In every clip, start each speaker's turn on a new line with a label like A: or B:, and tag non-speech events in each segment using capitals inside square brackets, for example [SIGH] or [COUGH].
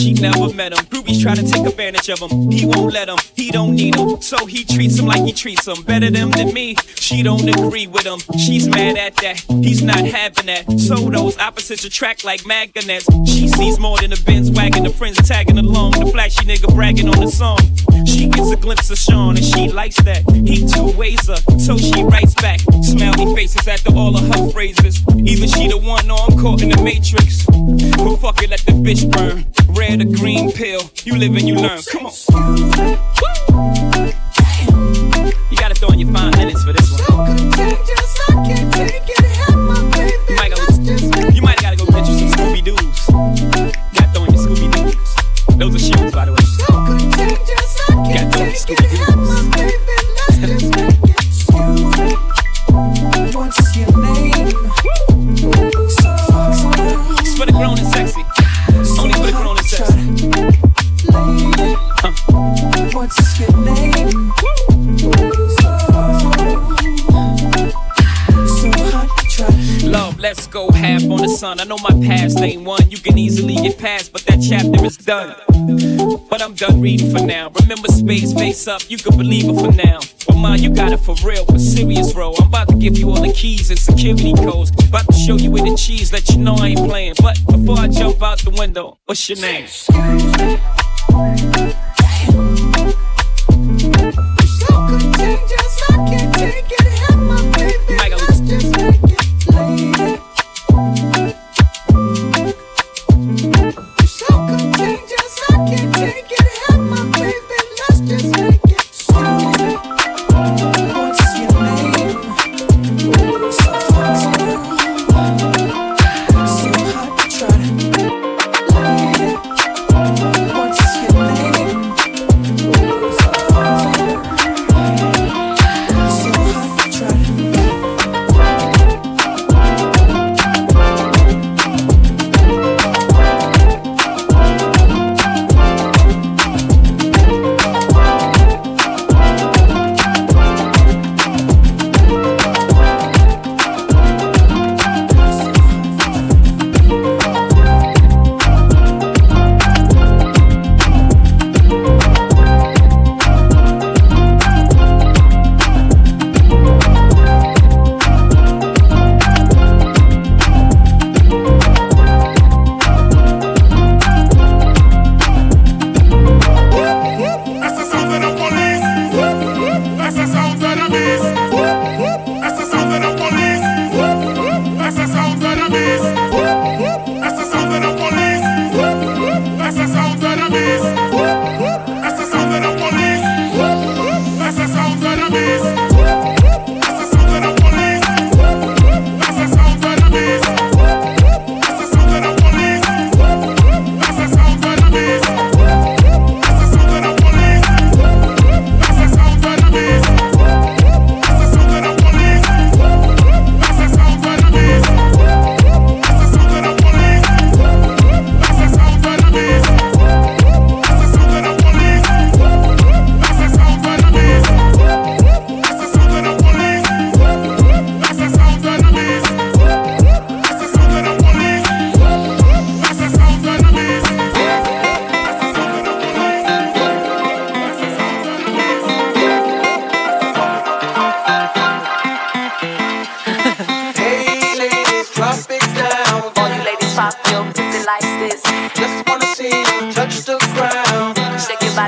A: She never met him. Ruby's trying to take advantage of him. He won't let him. He don't need him. So he treats him like he treats him. Better them than me. She don't agree with him. She's mad at that. He's not having that. So those opposites attract like magnets. She sees more than a Benz wagon. The friends tagging along. The flashy nigga bragging on the song. She gets a glimpse of Sean and she likes that. He two ways her, so she writes back. Smiley faces after all of her phrases. Either she the one or I'm caught in the matrix. But fuck it, let the bitch burn. Red or green pill, you live and you learn. Come on. You gotta throw in your fine edits for this one. You might, go, you might gotta go get you some Scooby Doo's. Gotta throw in your Scooby Doo's. Those are shoes, by the way. Gotta throw in your Scooby let's go half on the sun. I know my past ain't one you can easily get past, but that chapter is done. But I'm done reading for now. Remember space face up, you can believe it for now. But mine, you got it for real, for serious, bro. I'm about to give you all the keys and security codes. About to show you where the cheese, let you know I ain't playing. But before I jump out the window, what's your name?
B: Thank you.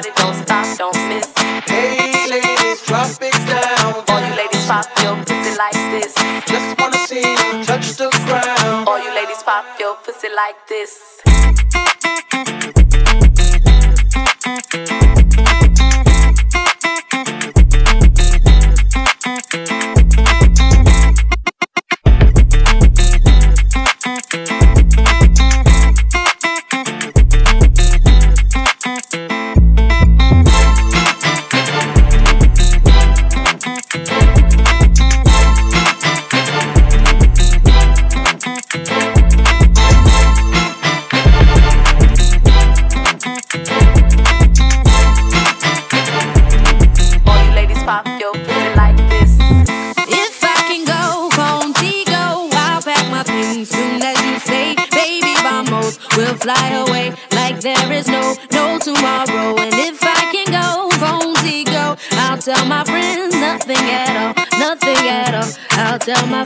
B: Your body, don't stop, don't miss.
C: Hey ladies, drop it down.
B: All you ladies pop your pussy like this.
C: Just wanna see you touch the ground.
B: All you ladies pop your pussy like this.
D: Tell my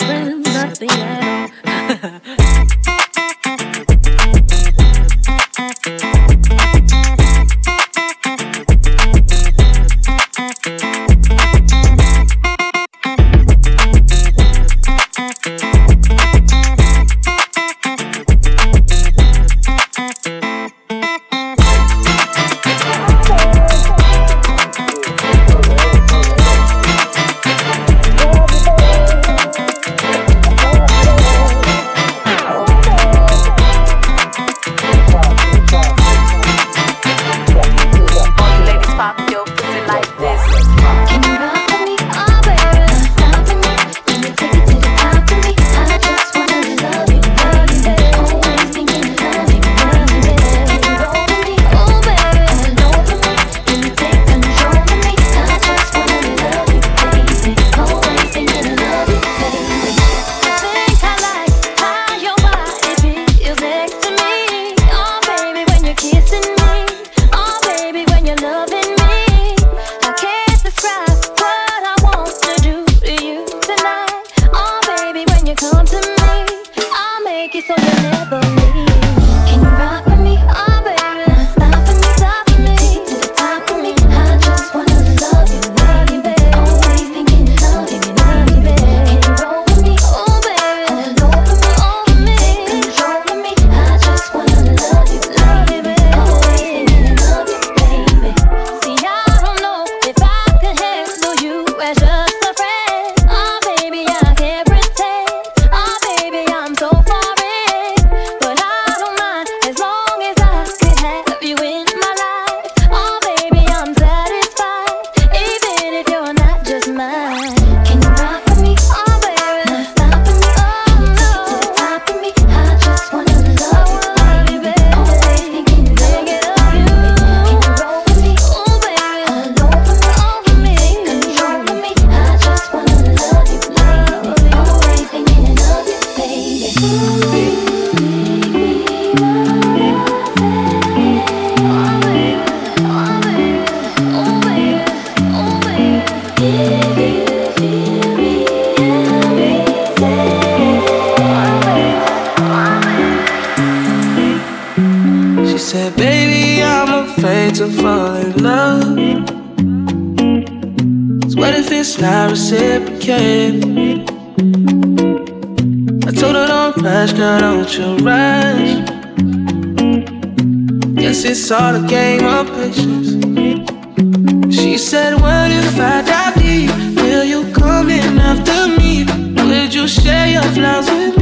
C: I want you.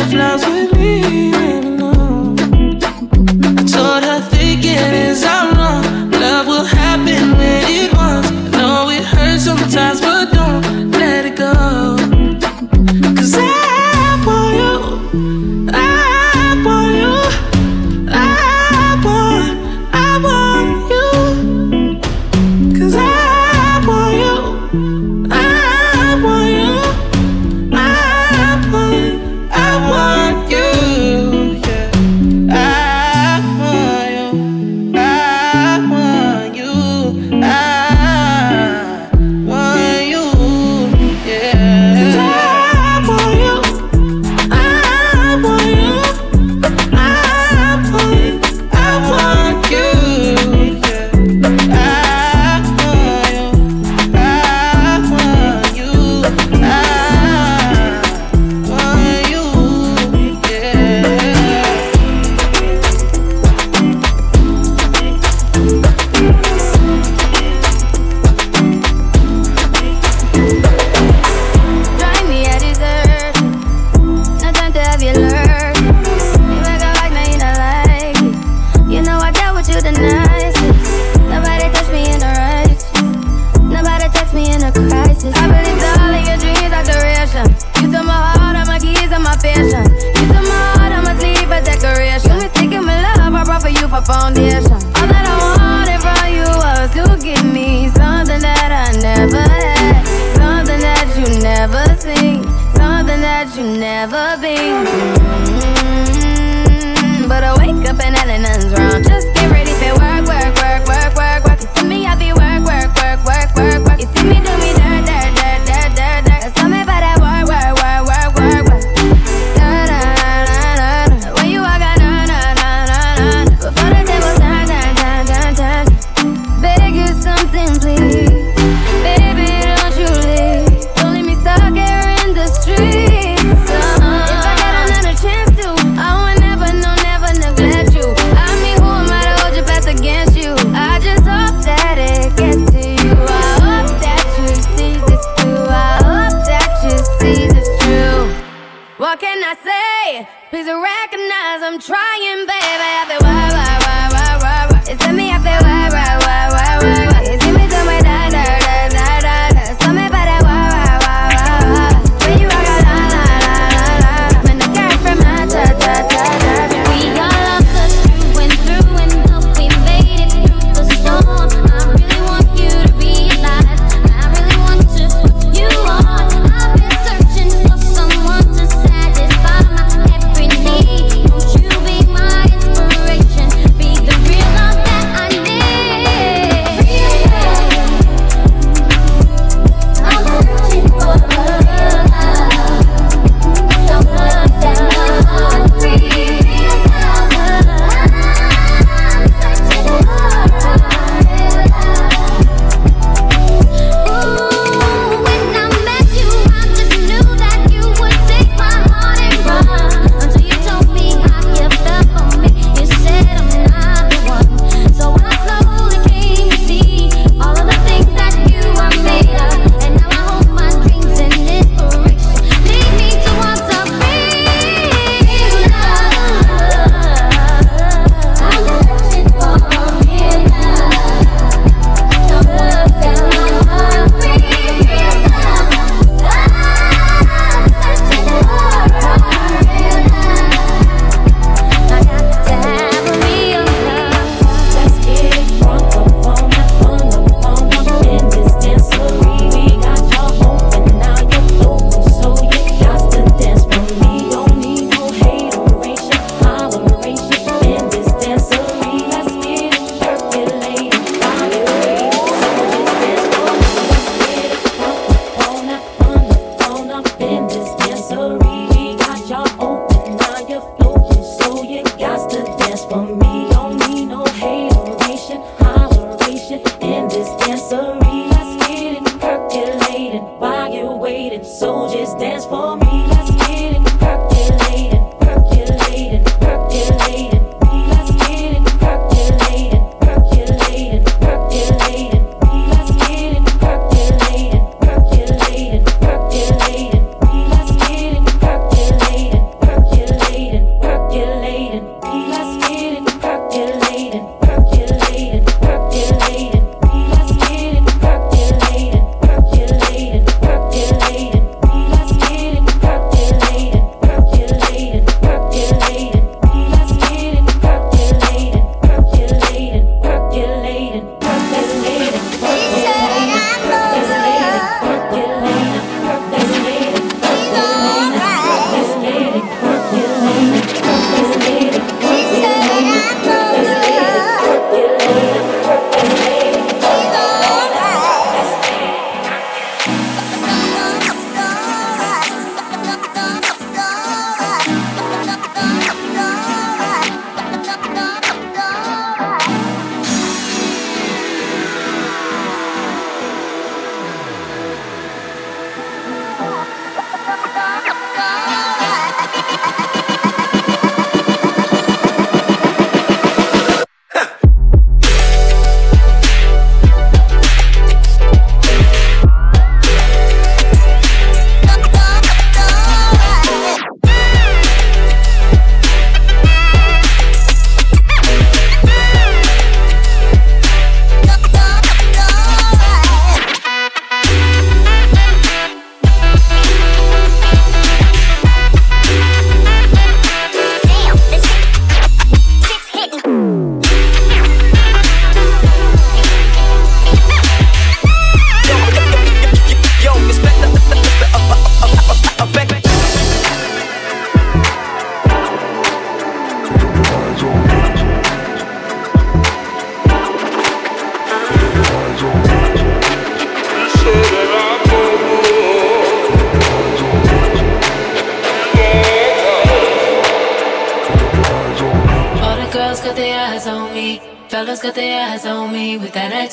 E: butterflies with me. the
F: night.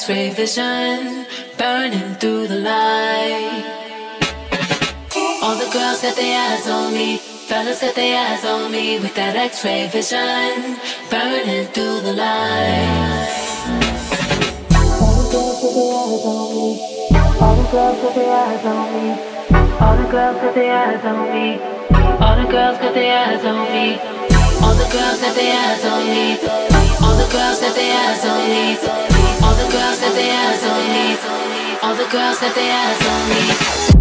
F: x-ray vision burning through the light. All the girls got their eyes on me fellas got their eyes on me with that x-ray vision burning through the light. All the girls got their eyes on me all the girls got their eyes on me all the girls got their eyes on me all the girls got their eyes on me all the girls got their eyes on me all the girls got their eyes on me. All the girls that they eyes on me. All the girls that they eyes on me.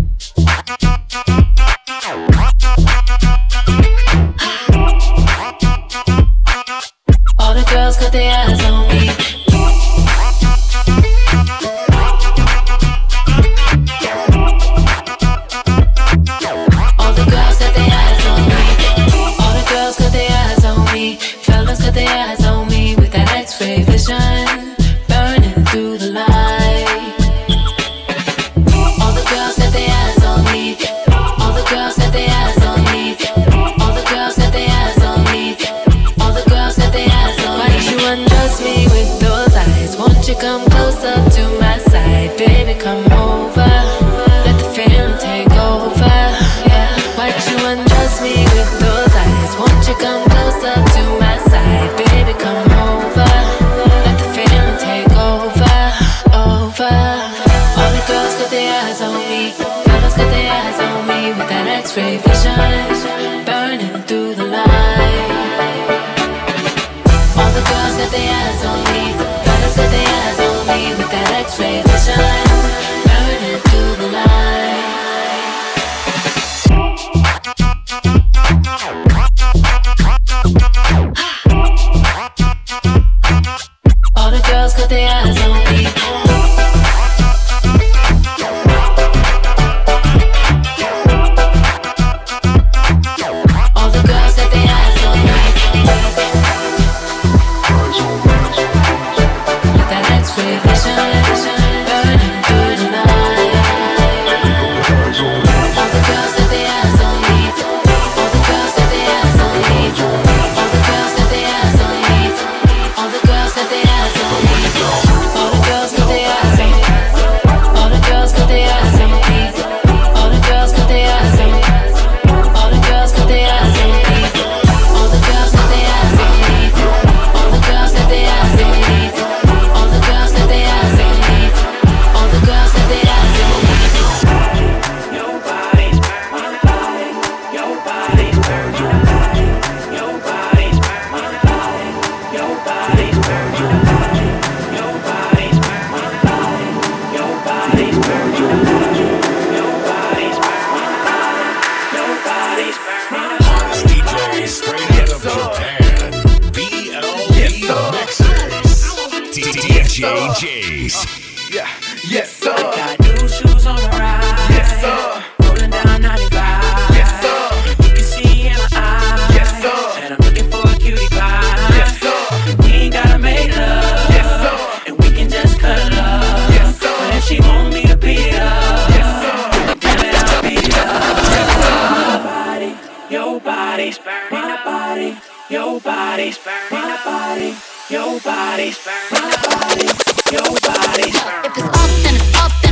G: body's burning, my body, your body's burning, my body, your body's burning, my body, your body's burning. If
H: it's up, then it's up.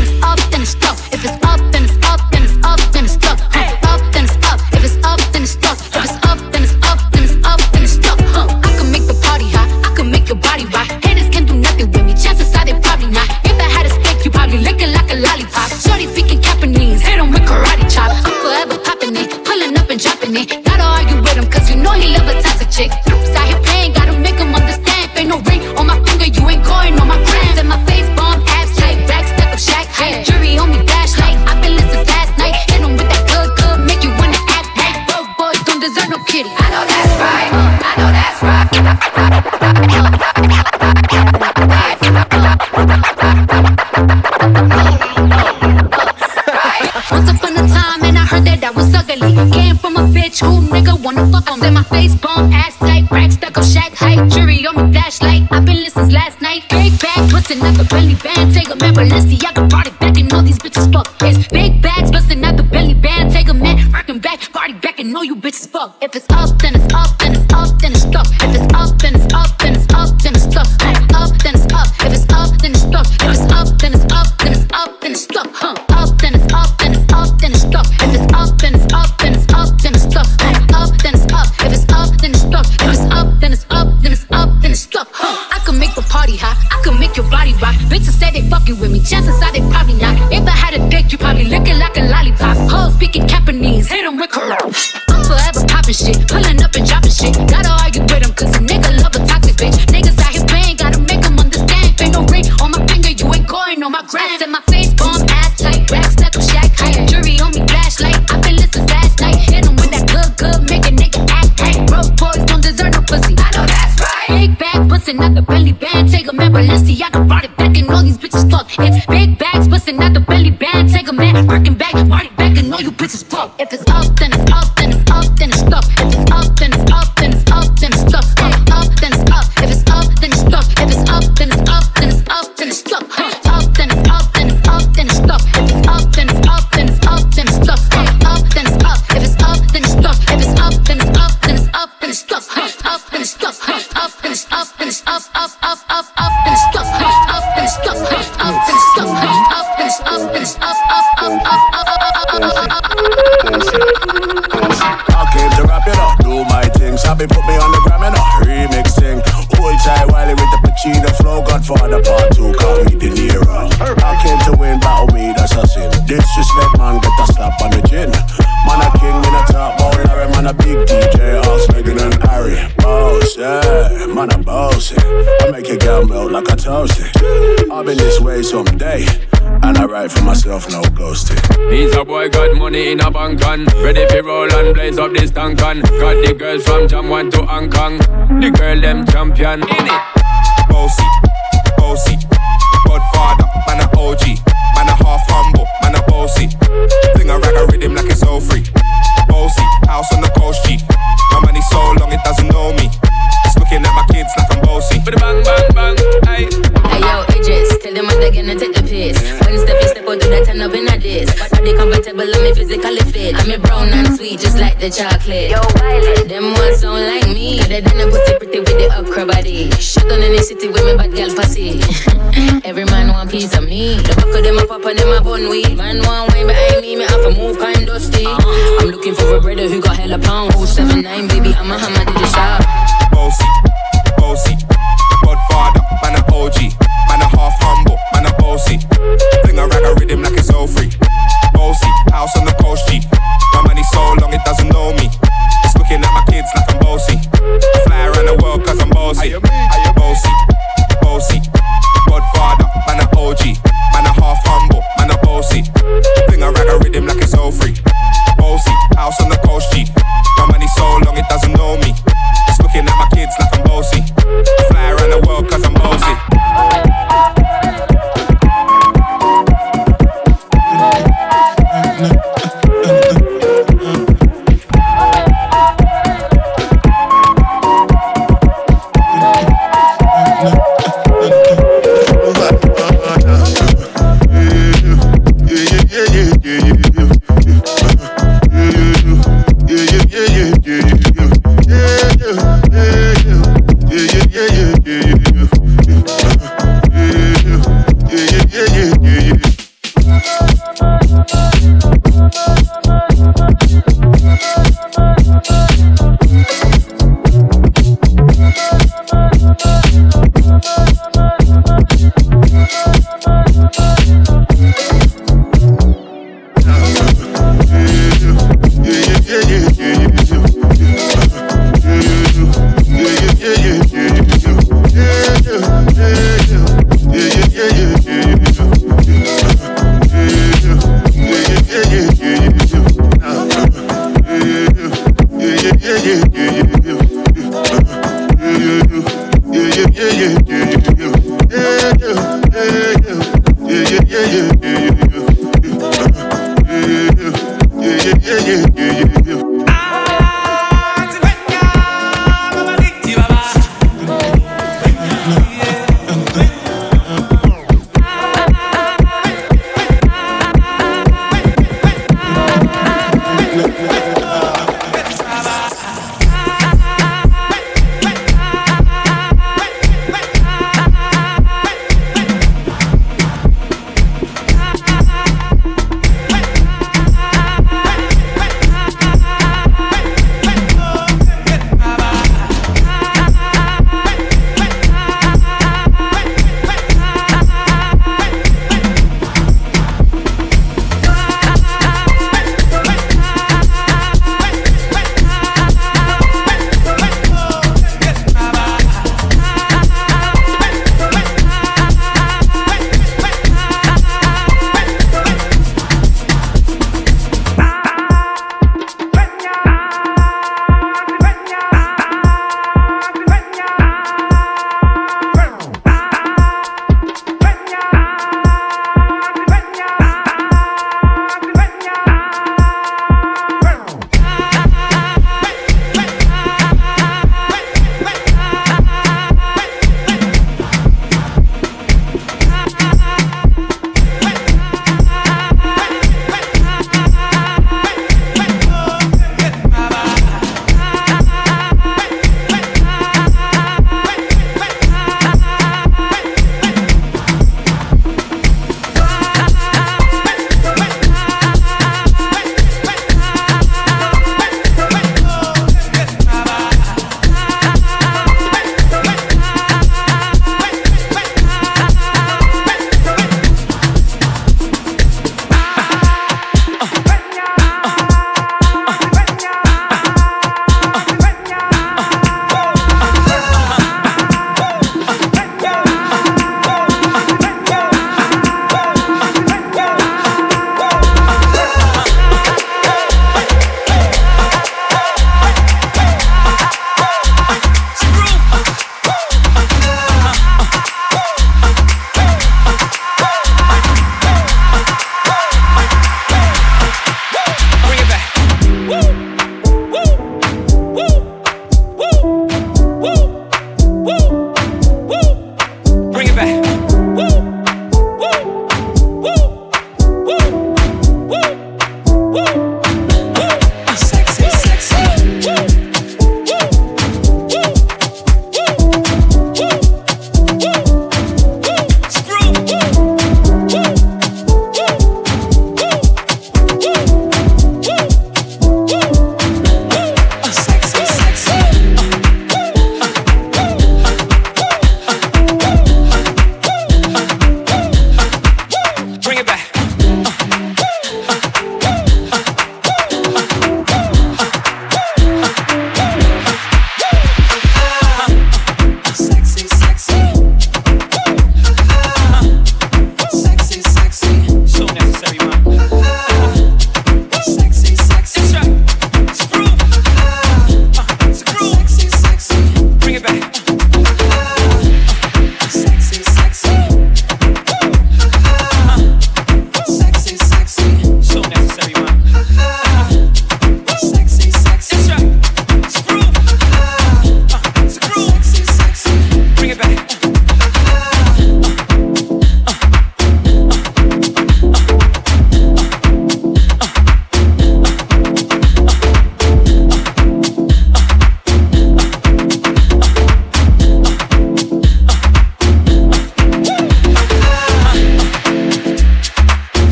H: I came to wrap it up, do my thing. Sabi put me on the gram and a remixing. Old tight Wiley with the Pacino flow. Godfather part two, call me De Niro. I came to win, battle me, that's a sin. Disrespect, man, get a slap on the chin. Man, a king, in a top, all Larry, man, a big DJ. Ox, Megan and
I: Harry.
J: Boss, yeah, man, I'm bossy. I make a girl melt like a toasty. I'll be this way someday. And I ride for myself, no ghosting. He's a boy, got money in a bank on. Ready for roll and blaze up this tank on. Got the girls from Jamwan to
D: Hong Kong. The girl, them champion. In it. Bossy, bossy. Godfather, man a OG. Man a half humble, man a bossy. Thing I rag a rhythm like it's all free. Bossy, house on the coast G. My money so long it doesn't know me. It's looking at my kids like I'm bossy. Bang, bang, bang, aye again and take a piss. When step you step out, do that turn up in a this. Body comfortable, I'm physically fit.
F: I'm a brown and sweet, just like the chocolate. Yo, violet. Them ones don't like me. They done a pussy pretty with the okra body. Shut down in the city with me bad girl pussy. [LAUGHS] Every man want piece of me. The back of them a pop and them a bun weed. Man want way behind me, me have a move kind dusty. I'm looking for a brother who got hella seven 079, baby, I'm a hammer to the shop.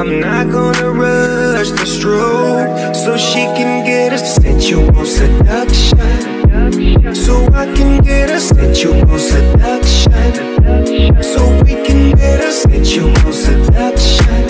F: I'm not gonna rush the stroke so she can get a sensual seduction. So I can get
I: a sensual seduction. So we can get a
K: sensual seduction.